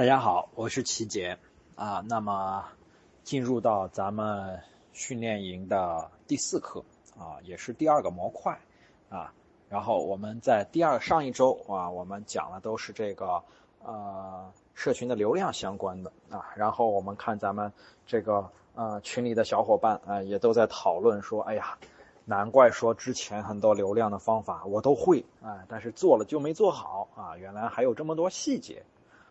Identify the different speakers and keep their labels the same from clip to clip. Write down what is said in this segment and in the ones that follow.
Speaker 1: 大家好，我是齐杰啊。那么进入到咱们训练营的第四课啊，也是第二个模块啊。然后我们在第二上一周啊，我们讲的都是这个呃社群的流量相关的啊。然后我们看咱们这个呃群里的小伙伴啊，也都在讨论说，哎呀，难怪说之前很多流量的方法我都会啊，但是做了就没做好啊，原来还有这么多细节。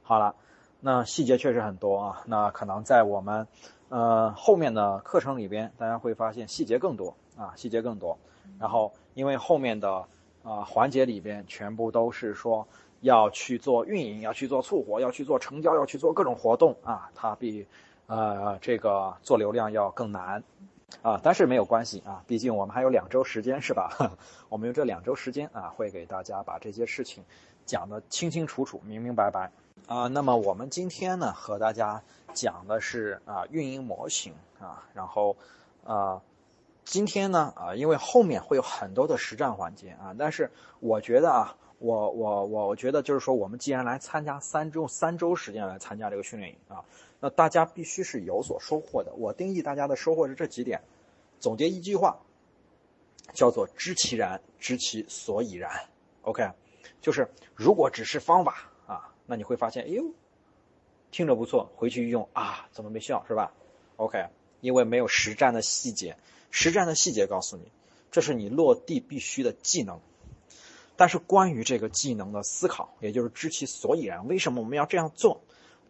Speaker 1: 好了。那细节确实很多啊，那可能在我们，呃后面的课程里边，大家会发现细节更多啊，细节更多。然后因为后面的啊环节里边全部都是说要去做运营，要去做促活，要去做成交，要去做各种活动啊，它比呃这个做流量要更难啊。但是没有关系啊，毕竟我们还有两周时间是吧？我们用这两周时间啊，会给大家把这些事情讲得清清楚楚、明明白白。啊，那么我们今天呢和大家讲的是啊运营模型啊，然后啊今天呢啊因为后面会有很多的实战环节啊，但是我觉得啊我我我我觉得就是说我们既然来参加三周三周时间来参加这个训练营啊，那大家必须是有所收获的。我定义大家的收获是这几点，总结一句话，叫做知其然，知其所以然。OK，就是如果只是方法。那你会发现，哎呦，听着不错，回去一用啊，怎么没效是吧？OK，因为没有实战的细节，实战的细节告诉你，这是你落地必须的技能。但是关于这个技能的思考，也就是知其所以然，为什么我们要这样做？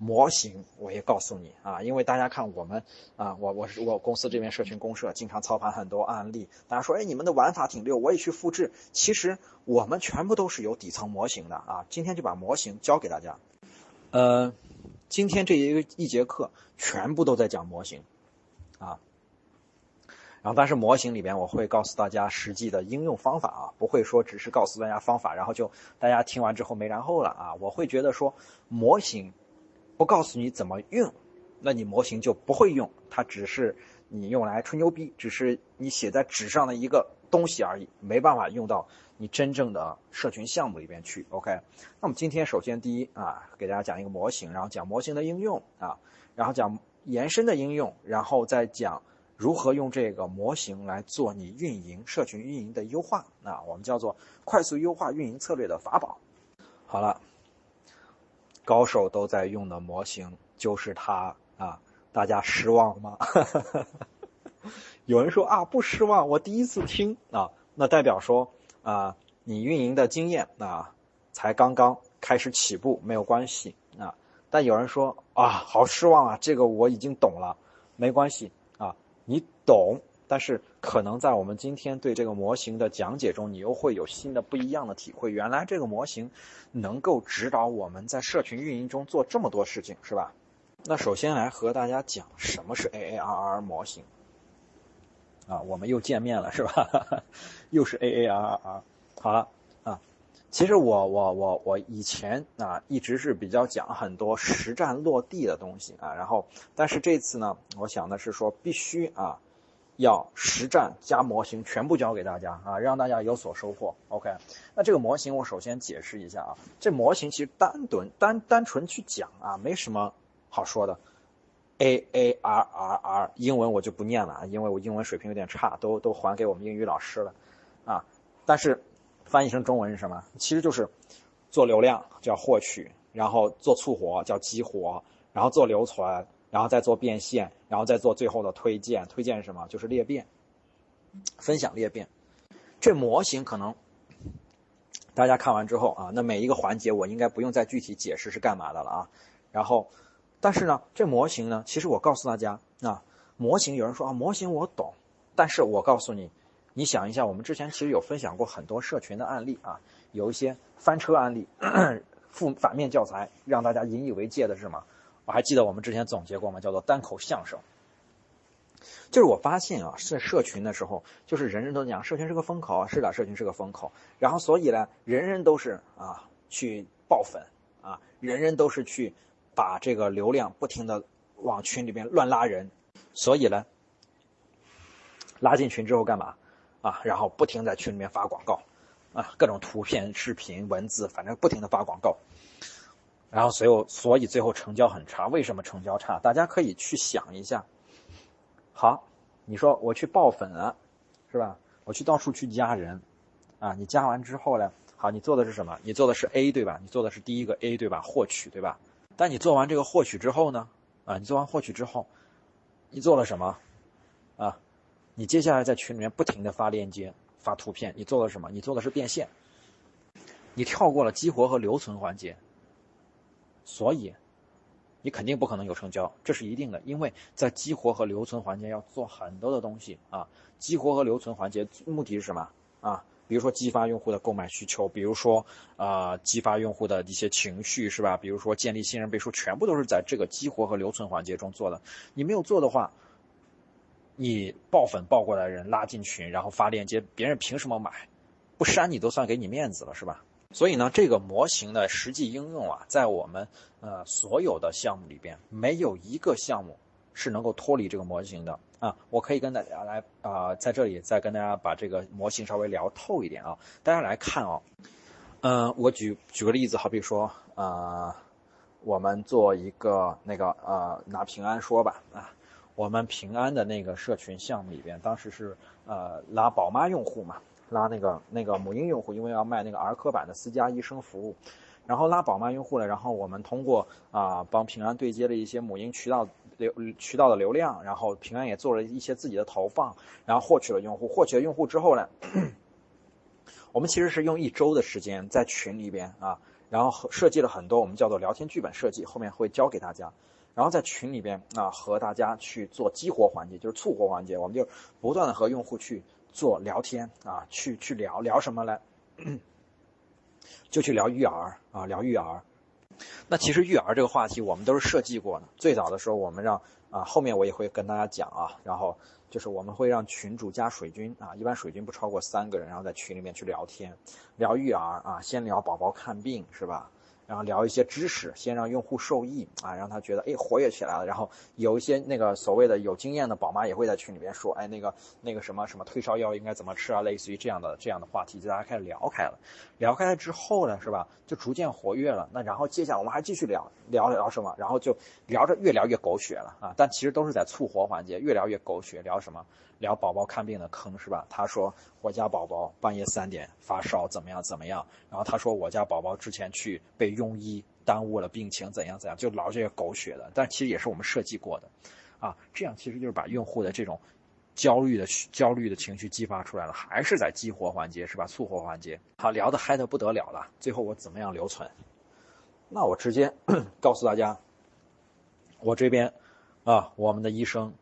Speaker 1: 模型我也告诉你啊，因为大家看我们啊，我我是我公司这边社群公社经常操盘很多案例，大家说哎你们的玩法挺溜，我也去复制。其实我们全部都是有底层模型的啊，今天就把模型教给大家。呃，今天这一个一节课全部都在讲模型啊，然后但是模型里边我会告诉大家实际的应用方法啊，不会说只是告诉大家方法，然后就大家听完之后没然后了啊，我会觉得说模型。不告诉你怎么用，那你模型就不会用，它只是你用来吹牛逼，只是你写在纸上的一个东西而已，没办法用到你真正的社群项目里边去。OK，那么今天首先第一啊，给大家讲一个模型，然后讲模型的应用啊，然后讲延伸的应用，然后再讲如何用这个模型来做你运营社群运营的优化啊，我们叫做快速优化运营策略的法宝。好了。高手都在用的模型就是它啊，大家失望吗？有人说啊不失望，我第一次听啊，那代表说啊你运营的经验啊才刚刚开始起步，没有关系啊。但有人说啊好失望啊，这个我已经懂了，没关系啊，你懂。但是可能在我们今天对这个模型的讲解中，你又会有新的不一样的体会。原来这个模型能够指导我们在社群运营中做这么多事情，是吧？那首先来和大家讲什么是 AARR 模型啊？我们又见面了，是吧？又是 AARR。好了啊，其实我我我我以前啊一直是比较讲很多实战落地的东西啊，然后但是这次呢，我想的是说必须啊。要实战加模型全部教给大家啊，让大家有所收获。OK，那这个模型我首先解释一下啊，这模型其实单纯单单纯去讲啊，没什么好说的。A A R R R，英文我就不念了啊，因为我英文水平有点差，都都还给我们英语老师了啊。但是翻译成中文是什么？其实就是做流量叫获取，然后做促活叫激活，然后做留存。然后再做变现，然后再做最后的推荐。推荐是什么？就是裂变，分享裂变。这模型可能大家看完之后啊，那每一个环节我应该不用再具体解释是干嘛的了啊。然后，但是呢，这模型呢，其实我告诉大家啊，模型有人说啊，模型我懂，但是我告诉你，你想一下，我们之前其实有分享过很多社群的案例啊，有一些翻车案例，负反面教材，让大家引以为戒的是什么？我还记得我们之前总结过吗？叫做单口相声。就是我发现啊，在社群的时候，就是人人都讲社群是个风口，是的，社群是个风口。然后所以呢，人人都是啊去爆粉啊，人人都是去把这个流量不停的往群里边乱拉人。所以呢，拉进群之后干嘛啊？然后不停在群里面发广告啊，各种图片、视频、文字，反正不停的发广告。然后所以所以最后成交很差。为什么成交差？大家可以去想一下。好，你说我去爆粉了，是吧？我去到处去加人，啊，你加完之后呢？好，你做的是什么？你做的是 A 对吧？你做的是第一个 A 对吧？获取对吧？但你做完这个获取之后呢？啊，你做完获取之后，你做了什么？啊，你接下来在群里面不停的发链接、发图片，你做了什么？你做的是变现，你跳过了激活和留存环节，所以你肯定不可能有成交，这是一定的，因为在激活和留存环节要做很多的东西啊。激活和留存环节目的是什么？啊？比如说激发用户的购买需求，比如说啊激发用户的一些情绪，是吧？比如说建立信任背书，全部都是在这个激活和留存环节中做的。你没有做的话，你爆粉爆过来的人拉进群，然后发链接，别人凭什么买？不删你都算给你面子了，是吧？所以呢，这个模型的实际应用啊，在我们呃所有的项目里边，没有一个项目是能够脱离这个模型的。啊，我可以跟大家来啊，在这里再跟大家把这个模型稍微聊透一点啊。大家来看啊，嗯，我举举个例子，好比说啊，我们做一个那个呃，拿平安说吧啊，我们平安的那个社群项目里边，当时是呃拉宝妈用户嘛，拉那个那个母婴用户，因为要卖那个儿科版的私家医生服务，然后拉宝妈用户呢，然后我们通过啊帮平安对接了一些母婴渠道。流渠道的流量，然后平安也做了一些自己的投放，然后获取了用户。获取了用户之后呢，我们其实是用一周的时间在群里边啊，然后设计了很多我们叫做聊天剧本设计，后面会教给大家。然后在群里边啊，和大家去做激活环节，就是促活环节，我们就不断的和用户去做聊天啊，去去聊聊什么呢？就去聊育儿啊，聊育儿。那其实育儿这个话题我们都是设计过的。最早的时候，我们让啊，后面我也会跟大家讲啊，然后就是我们会让群主加水军啊，一般水军不超过三个人，然后在群里面去聊天，聊育儿啊，先聊宝宝看病是吧？然后聊一些知识，先让用户受益啊，让他觉得哎活跃起来了。然后有一些那个所谓的有经验的宝妈也会在群里边说，哎那个那个什么什么退烧药应该怎么吃啊，类似于这样的这样的话题，就大家开始聊开了。聊开了之后呢，是吧？就逐渐活跃了。那然后接下来我们还继续聊聊聊什么？然后就聊着越聊越狗血了啊！但其实都是在促活环节，越聊越狗血。聊什么？聊宝宝看病的坑是吧？他说我家宝宝半夜三点发烧，怎么样怎么样？然后他说我家宝宝之前去被庸医耽误了病情，怎样怎样？就聊这些狗血的，但其实也是我们设计过的，啊，这样其实就是把用户的这种焦虑的焦虑的情绪激发出来了，还是在激活环节是吧？促活环节，好聊的嗨的不得了了。最后我怎么样留存？那我直接 告诉大家，我这边啊，我们的医生。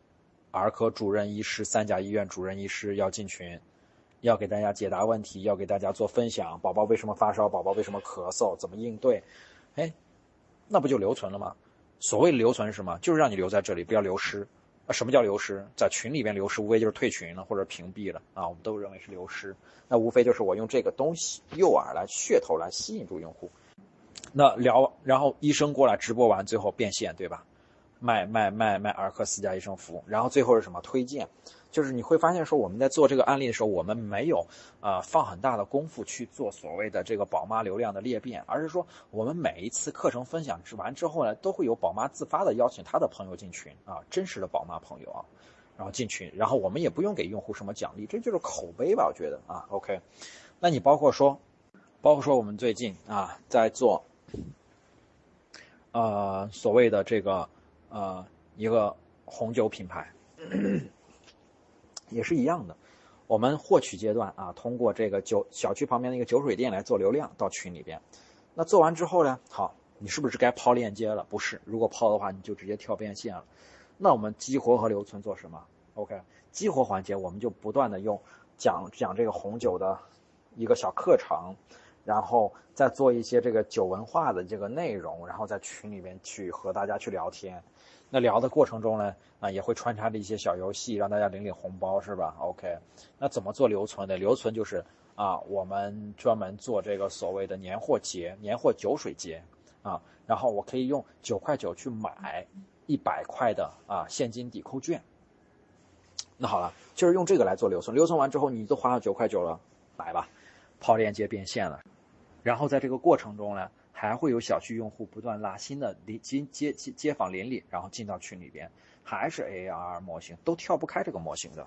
Speaker 1: 儿科主任医师、三甲医院主任医师要进群，要给大家解答问题，要给大家做分享。宝宝为什么发烧？宝宝为什么咳嗽？怎么应对？哎，那不就留存了吗？所谓留存是什么？就是让你留在这里，不要流失。啊，什么叫流失？在群里边流失，无非就是退群了或者屏蔽了啊。我们都认为是流失。那无非就是我用这个东西诱饵来噱头来吸引住用户。那聊，然后医生过来直播完，最后变现，对吧？卖卖卖卖儿科私家医生服务，然后最后是什么推荐？就是你会发现说我们在做这个案例的时候，我们没有啊放很大的功夫去做所谓的这个宝妈流量的裂变，而是说我们每一次课程分享之完之后呢，都会有宝妈自发的邀请她的朋友进群啊，真实的宝妈朋友啊，然后进群，然后我们也不用给用户什么奖励，这就是口碑吧？我觉得啊，OK，那你包括说，包括说我们最近啊在做，呃所谓的这个。呃，一个红酒品牌也是一样的。我们获取阶段啊，通过这个酒小区旁边的一个酒水店来做流量到群里边。那做完之后呢，好，你是不是该抛链接了？不是，如果抛的话，你就直接跳变现了。那我们激活和留存做什么？OK，激活环节我们就不断的用讲讲这个红酒的一个小课程。然后再做一些这个酒文化的这个内容，然后在群里面去和大家去聊天。那聊的过程中呢，啊也会穿插着一些小游戏，让大家领领红包，是吧？OK。那怎么做留存的？留存就是啊，我们专门做这个所谓的年货节、年货酒水节啊，然后我可以用九块九去买一百块的啊现金抵扣券。那好了，就是用这个来做留存。留存完之后，你都花了九块九了，买吧，抛链接变现了。然后在这个过程中呢，还会有小区用户不断拉新的邻街街街坊邻里，然后进到群里边，还是 AAR 模型，都跳不开这个模型的。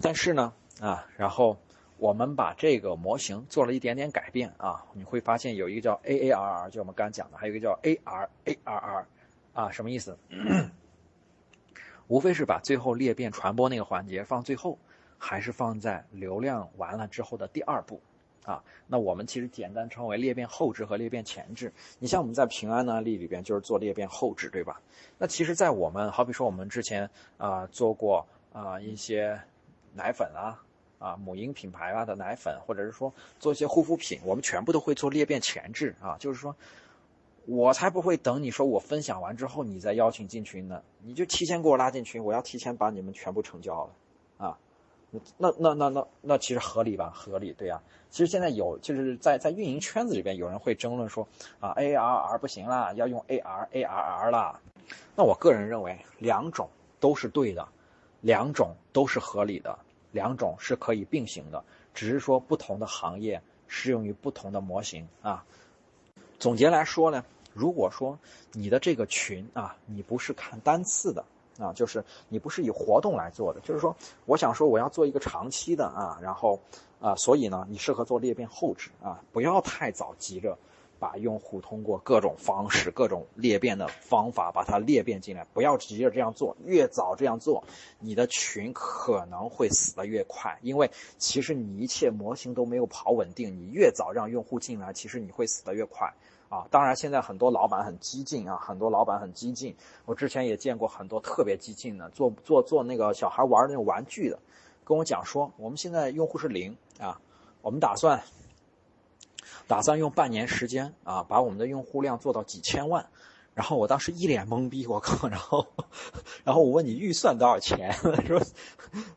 Speaker 1: 但是呢，啊，然后我们把这个模型做了一点点改变啊，你会发现有一个叫 AARR，就我们刚讲的，还有一个叫 ARARR，啊，什么意思？无非是把最后裂变传播那个环节放最后，还是放在流量完了之后的第二步，啊，那我们其实简单称为裂变后置和裂变前置。你像我们在平安案例里边就是做裂变后置，对吧？那其实，在我们好比说我们之前啊做过啊一些奶粉啊啊母婴品牌啊的奶粉，或者是说做一些护肤品，我们全部都会做裂变前置啊，就是说。我才不会等你说我分享完之后你再邀请进群呢，你就提前给我拉进群，我要提前把你们全部成交了，那那那那那其实合理吧？合理，对呀。其实现在有就是在在运营圈子里边有人会争论说啊，ARR 不行啦，要用 ARARR 啦。那我个人认为两种都是对的，两种都是合理的，两种是可以并行的，只是说不同的行业适用于不同的模型啊。总结来说呢。如果说你的这个群啊，你不是看单次的啊，就是你不是以活动来做的，就是说，我想说我要做一个长期的啊，然后啊，所以呢，你适合做裂变后置啊，不要太早急着把用户通过各种方式、各种裂变的方法把它裂变进来，不要急着这样做，越早这样做，你的群可能会死得越快，因为其实你一切模型都没有跑稳定，你越早让用户进来，其实你会死得越快。啊，当然，现在很多老板很激进啊，很多老板很激进。我之前也见过很多特别激进的，做做做那个小孩玩那种玩具的，跟我讲说，我们现在用户是零啊，我们打算打算用半年时间啊，把我们的用户量做到几千万。然后我当时一脸懵逼，我靠！然后，然后我问你预算多少钱？说，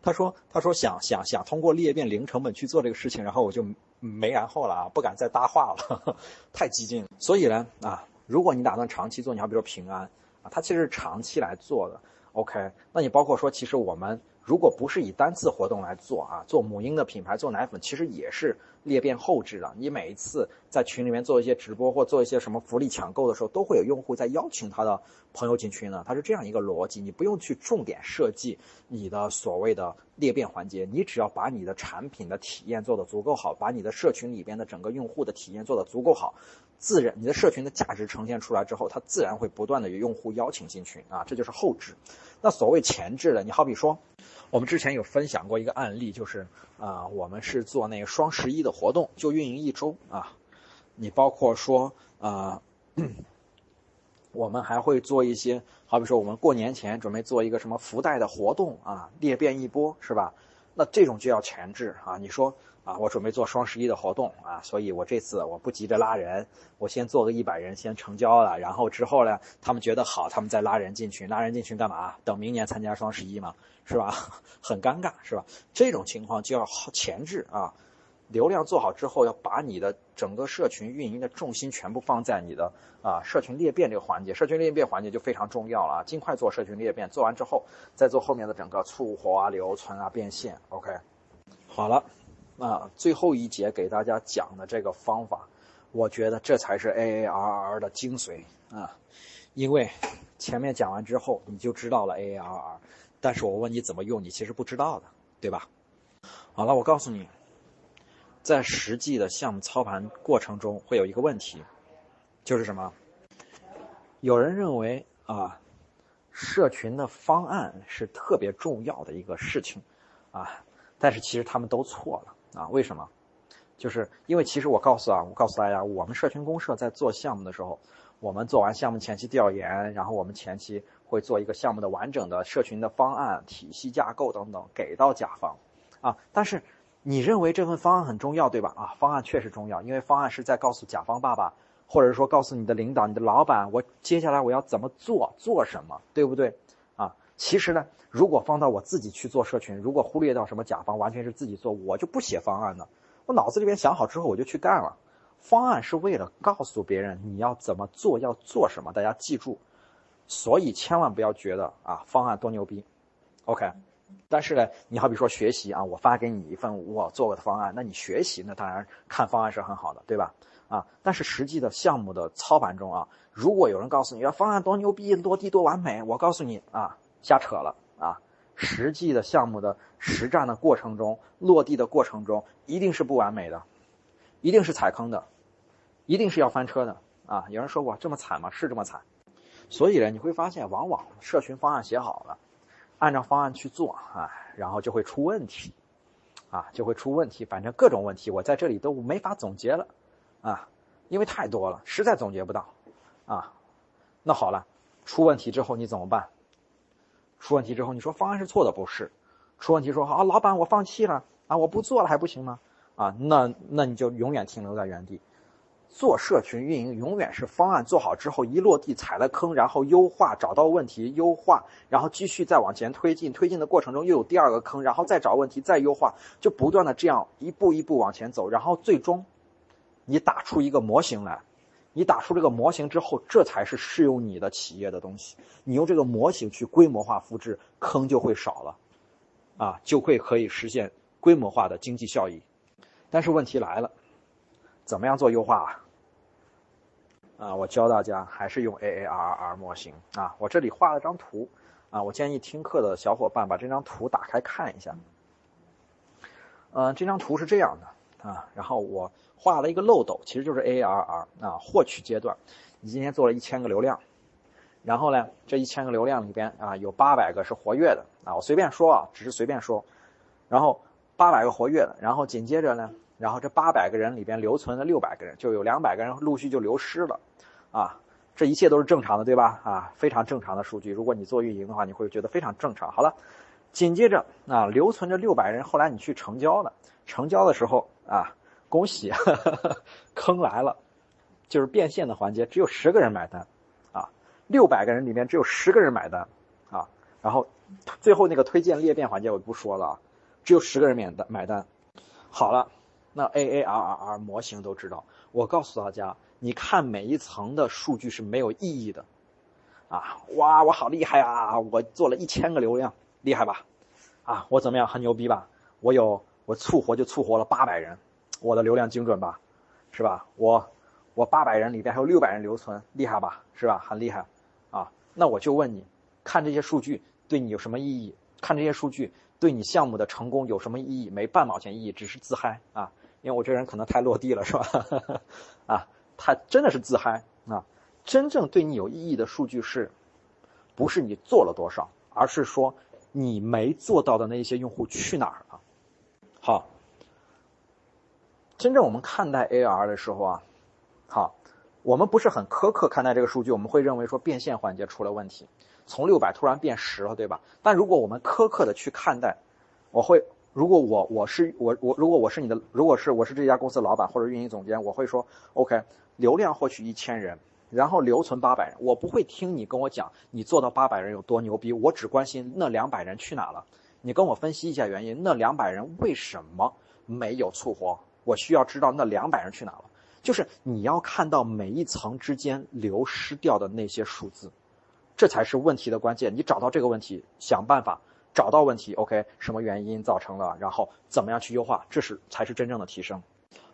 Speaker 1: 他说，他说想想想通过裂变零成本去做这个事情，然后我就没然后了啊，不敢再搭话了，太激进了。所以呢，啊，如果你打算长期做，你好比如说平安啊，它其实是长期来做的。OK，那你包括说，其实我们。如果不是以单次活动来做啊，做母婴的品牌做奶粉，其实也是裂变后置的。你每一次在群里面做一些直播或做一些什么福利抢购的时候，都会有用户在邀请他的朋友进群呢。它是这样一个逻辑，你不用去重点设计你的所谓的裂变环节，你只要把你的产品的体验做得足够好，把你的社群里边的整个用户的体验做得足够好，自然你的社群的价值呈现出来之后，它自然会不断的有用户邀请进群啊，这就是后置。那所谓前置的，你好比说。我们之前有分享过一个案例，就是啊，我们是做那个双十一的活动，就运营一周啊。你包括说啊，我们还会做一些，好比说我们过年前准备做一个什么福袋的活动啊，裂变一波是吧？那这种就要前置啊。你说。啊，我准备做双十一的活动啊，所以我这次我不急着拉人，我先做个一百人先成交了，然后之后呢，他们觉得好，他们再拉人进群，拉人进群干嘛？等明年参加双十一嘛，是吧？很尴尬，是吧？这种情况就要前置啊，流量做好之后，要把你的整个社群运营的重心全部放在你的啊社群裂变这个环节，社群裂变环节就非常重要了啊，尽快做社群裂变，做完之后再做后面的整个促活啊、留存啊、变现。OK，好了。啊，最后一节给大家讲的这个方法，我觉得这才是 AARR 的精髓啊！因为前面讲完之后你就知道了 AARR，但是我问你怎么用，你其实不知道的，对吧？好了，我告诉你，在实际的项目操盘过程中会有一个问题，就是什么？有人认为啊，社群的方案是特别重要的一个事情啊，但是其实他们都错了。啊，为什么？就是因为其实我告诉啊，我告诉大家，我们社群公社在做项目的时候，我们做完项目前期调研，然后我们前期会做一个项目的完整的社群的方案、体系架构等等，给到甲方。啊，但是你认为这份方案很重要，对吧？啊，方案确实重要，因为方案是在告诉甲方爸爸，或者说告诉你的领导、你的老板，我接下来我要怎么做，做什么，对不对？其实呢。如果放到我自己去做社群，如果忽略掉什么甲方，完全是自己做，我就不写方案了。我脑子里边想好之后，我就去干了。方案是为了告诉别人你要怎么做，要做什么，大家记住。所以千万不要觉得啊，方案多牛逼，OK。但是呢，你好比说学习啊，我发给你一份我做过的方案，那你学习那当然看方案是很好的，对吧？啊。但是实际的项目的操盘中啊，如果有人告诉你要方案多牛逼，落地多完美，我告诉你啊，瞎扯了啊。实际的项目的实战的过程中，落地的过程中，一定是不完美的，一定是踩坑的，一定是要翻车的啊！有人说过这么惨吗？是这么惨。所以呢，你会发现，往往社群方案写好了，按照方案去做啊，然后就会出问题，啊，就会出问题。反正各种问题，我在这里都没法总结了，啊，因为太多了，实在总结不到，啊。那好了，出问题之后你怎么办？出问题之后，你说方案是错的，不是？出问题说好，老板我放弃了啊，我不做了还不行吗？啊，那那你就永远停留在原地。做社群运营永远是方案做好之后一落地踩了坑，然后优化找到问题优化，然后继续再往前推进，推进的过程中又有第二个坑，然后再找问题再优化，就不断的这样一步一步往前走，然后最终你打出一个模型来。你打出这个模型之后，这才是适用你的企业的东西。你用这个模型去规模化复制，坑就会少了，啊，就会可以实现规模化的经济效益。但是问题来了，怎么样做优化啊？啊，我教大家还是用 AARR 模型啊。我这里画了张图啊，我建议听课的小伙伴把这张图打开看一下。嗯，这张图是这样的啊，然后我。画了一个漏斗，其实就是 ARR 啊，获取阶段。你今天做了一千个流量，然后呢，这一千个流量里边啊，有八百个是活跃的啊，我随便说啊，只是随便说。然后八百个活跃的，然后紧接着呢，然后这八百个人里边留存了六百个人，就有两百个人陆续就流失了啊。这一切都是正常的，对吧？啊，非常正常的数据。如果你做运营的话，你会觉得非常正常。好了，紧接着啊，留存着六百人，后来你去成交了，成交的时候啊。恭喜，坑来了，就是变现的环节，只有十个人买单，啊，六百个人里面只有十个人买单，啊，然后最后那个推荐裂变环节我就不说了啊，只有十个人免单买单。好了，那 A A R R R 模型都知道，我告诉大家，你看每一层的数据是没有意义的，啊，哇，我好厉害啊，我做了一千个流量，厉害吧？啊，我怎么样，很牛逼吧？我有，我促活就促活了八百人。我的流量精准吧，是吧？我我八百人里边还有六百人留存，厉害吧？是吧？很厉害啊！那我就问你，看这些数据对你有什么意义？看这些数据对你项目的成功有什么意义？没半毛钱意义，只是自嗨啊！因为我这人可能太落地了，是吧？啊，他真的是自嗨啊！真正对你有意义的数据是，不是你做了多少，而是说你没做到的那些用户去哪儿了？好。真正我们看待 AR 的时候啊，好，我们不是很苛刻看待这个数据，我们会认为说变现环节出了问题，从六百突然变十了，对吧？但如果我们苛刻的去看待，我会，如果我我是我我如果我是你的，如果是我是这家公司老板或者运营总监，我会说，OK，流量获取一千人，然后留存八百人，我不会听你跟我讲你做到八百人有多牛逼，我只关心那两百人去哪了，你跟我分析一下原因，那两百人为什么没有促活？我需要知道那两百人去哪了，就是你要看到每一层之间流失掉的那些数字，这才是问题的关键。你找到这个问题，想办法找到问题，OK，什么原因造成了，然后怎么样去优化，这是才是真正的提升。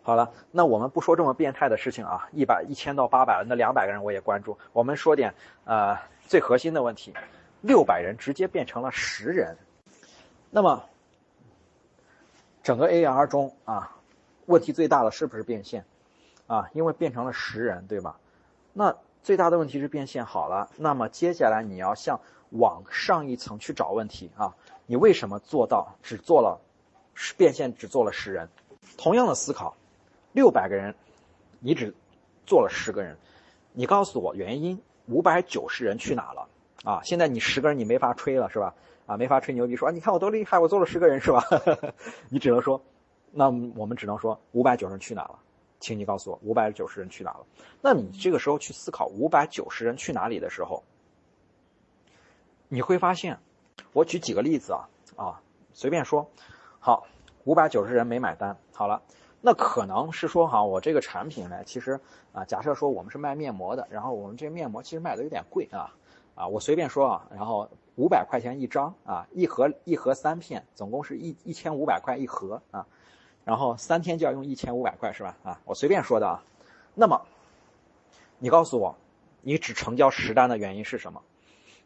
Speaker 1: 好了，那我们不说这么变态的事情啊，一百一千到八百，那两百个人我也关注。我们说点呃最核心的问题，六百人直接变成了十人，那么整个 AR 中啊。问题最大的是不是变现，啊，因为变成了十人，对吧？那最大的问题是变现好了，那么接下来你要向往上一层去找问题啊，你为什么做到只做了变现只做了十人？同样的思考，六百个人，你只做了十个人，你告诉我原因，五百九十人去哪了？啊，现在你十个人你没法吹了是吧？啊，没法吹牛逼说啊，你看我多厉害，我做了十个人是吧？你只能说。那我们只能说五百九十人去哪了，请你告诉我五百九十人去哪了。那你这个时候去思考五百九十人去哪里的时候，你会发现，我举几个例子啊啊，随便说，好，五百九十人没买单，好了，那可能是说哈，我这个产品呢，其实啊，假设说我们是卖面膜的，然后我们这面膜其实卖的有点贵啊啊，我随便说啊，然后五百块钱一张啊，一盒一盒三片，总共是一一千五百块一盒啊。然后三天就要用一千五百块是吧？啊，我随便说的啊，那么，你告诉我，你只成交十单的原因是什么？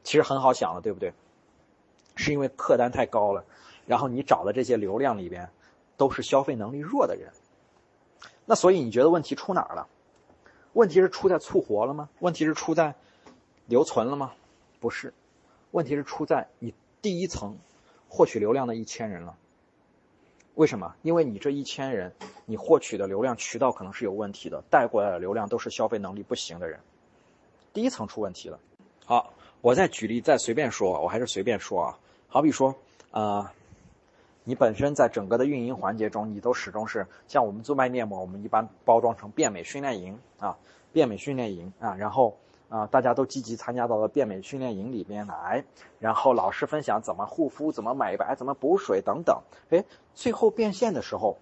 Speaker 1: 其实很好想了，对不对？是因为客单太高了，然后你找的这些流量里边都是消费能力弱的人。那所以你觉得问题出哪儿了？问题是出在促活了吗？问题是出在留存了吗？不是，问题是出在你第一层获取流量的一千人了。为什么？因为你这一千人，你获取的流量渠道可能是有问题的，带过来的流量都是消费能力不行的人，第一层出问题了。好，我再举例，再随便说，我还是随便说啊。好比说，呃，你本身在整个的运营环节中，你都始终是像我们做卖面膜，我们一般包装成变美训练营啊，变美训练营啊，然后。啊，大家都积极参加到了变美训练营里边来，然后老师分享怎么护肤、怎么美白、怎么补水等等。哎，最后变现的时候，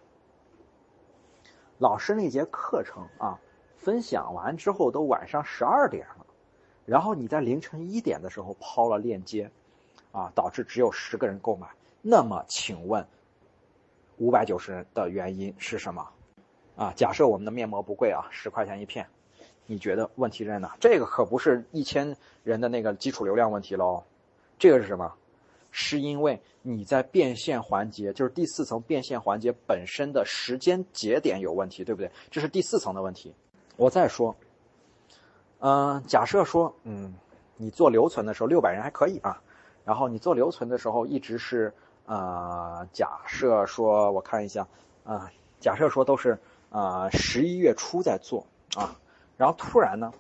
Speaker 1: 老师那节课程啊，分享完之后都晚上十二点了，然后你在凌晨一点的时候抛了链接，啊，导致只有十个人购买。那么，请问五百九十人的原因是什么？啊，假设我们的面膜不贵啊，十块钱一片。你觉得问题在哪？这个可不是一千人的那个基础流量问题喽，这个是什么？是因为你在变现环节，就是第四层变现环节本身的时间节点有问题，对不对？这是第四层的问题。我再说，嗯，假设说，嗯，你做留存的时候六百人还可以啊，然后你做留存的时候一直是，呃，假设说，我看一下，啊，假设说都是，啊，十一月初在做啊。然后突然呢，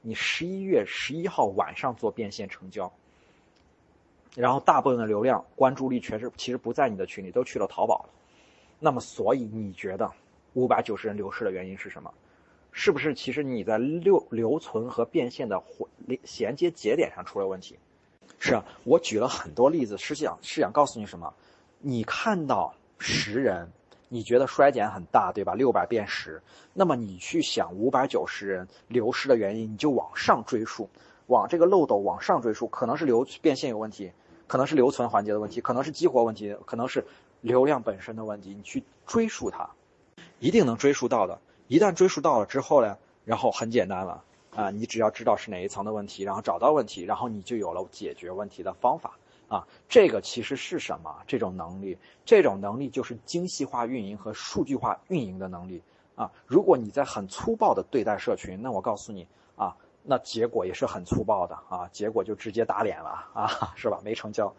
Speaker 1: 你十一月十一号晚上做变现成交，然后大部分的流量关注力全是其实不在你的群里，都去了淘宝了。那么，所以你觉得五百九十人流失的原因是什么？是不是其实你在留留存和变现的连衔接节点上出了问题？是啊，我举了很多例子，是想是想告诉你什么？你看到十人。你觉得衰减很大，对吧？六百变十，那么你去想五百九十人流失的原因，你就往上追溯，往这个漏斗往上追溯，可能是流变现有问题，可能是留存环节的问题，可能是激活问题，可能是流量本身的问题。你去追溯它，一定能追溯到的。一旦追溯到了之后呢，然后很简单了啊，你只要知道是哪一层的问题，然后找到问题，然后你就有了解决问题的方法。啊，这个其实是什么？这种能力，这种能力就是精细化运营和数据化运营的能力啊。如果你在很粗暴的对待社群，那我告诉你啊，那结果也是很粗暴的啊，结果就直接打脸了啊，是吧？没成交。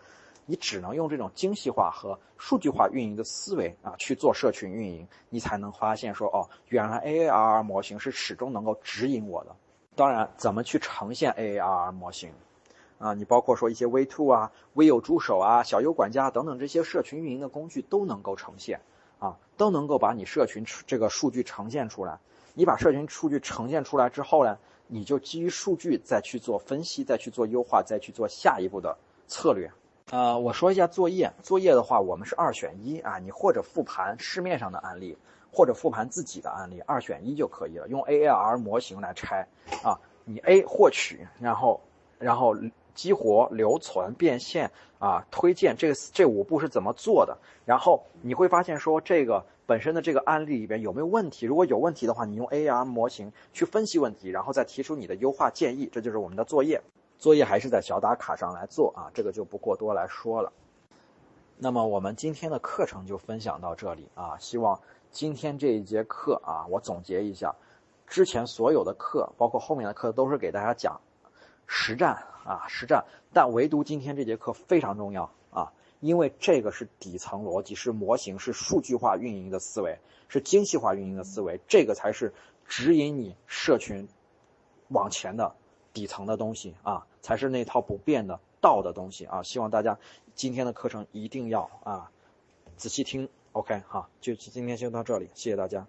Speaker 1: 你只能用这种精细化和数据化运营的思维啊去做社群运营，你才能发现说哦，原来 AARR 模型是始终能够指引我的。当然，怎么去呈现 AARR 模型？啊，你包括说一些 V Two 啊、微友助手啊、小优管家等等这些社群运营的工具都能够呈现，啊，都能够把你社群这个数据呈现出来。你把社群数据呈现出来之后呢，你就基于数据再去做分析，再去做优化，再去做下一步的策略。呃，我说一下作业，作业的话我们是二选一啊，你或者复盘市面上的案例，或者复盘自己的案例，二选一就可以了。用 A A R 模型来拆啊，你 A 获取，然后，然后。激活、留存、变现啊，推荐这这五步是怎么做的？然后你会发现说这个本身的这个案例里边有没有问题？如果有问题的话，你用 AR 模型去分析问题，然后再提出你的优化建议。这就是我们的作业。作业还是在小打卡上来做啊，这个就不过多来说了。那么我们今天的课程就分享到这里啊，希望今天这一节课啊，我总结一下，之前所有的课，包括后面的课，都是给大家讲实战。啊，实战，但唯独今天这节课非常重要啊，因为这个是底层逻辑，是模型，是数据化运营的思维，是精细化运营的思维，这个才是指引你社群往前的底层的东西啊，才是那套不变的道的东西啊。希望大家今天的课程一定要啊仔细听，OK，好，就今天先到这里，谢谢大家。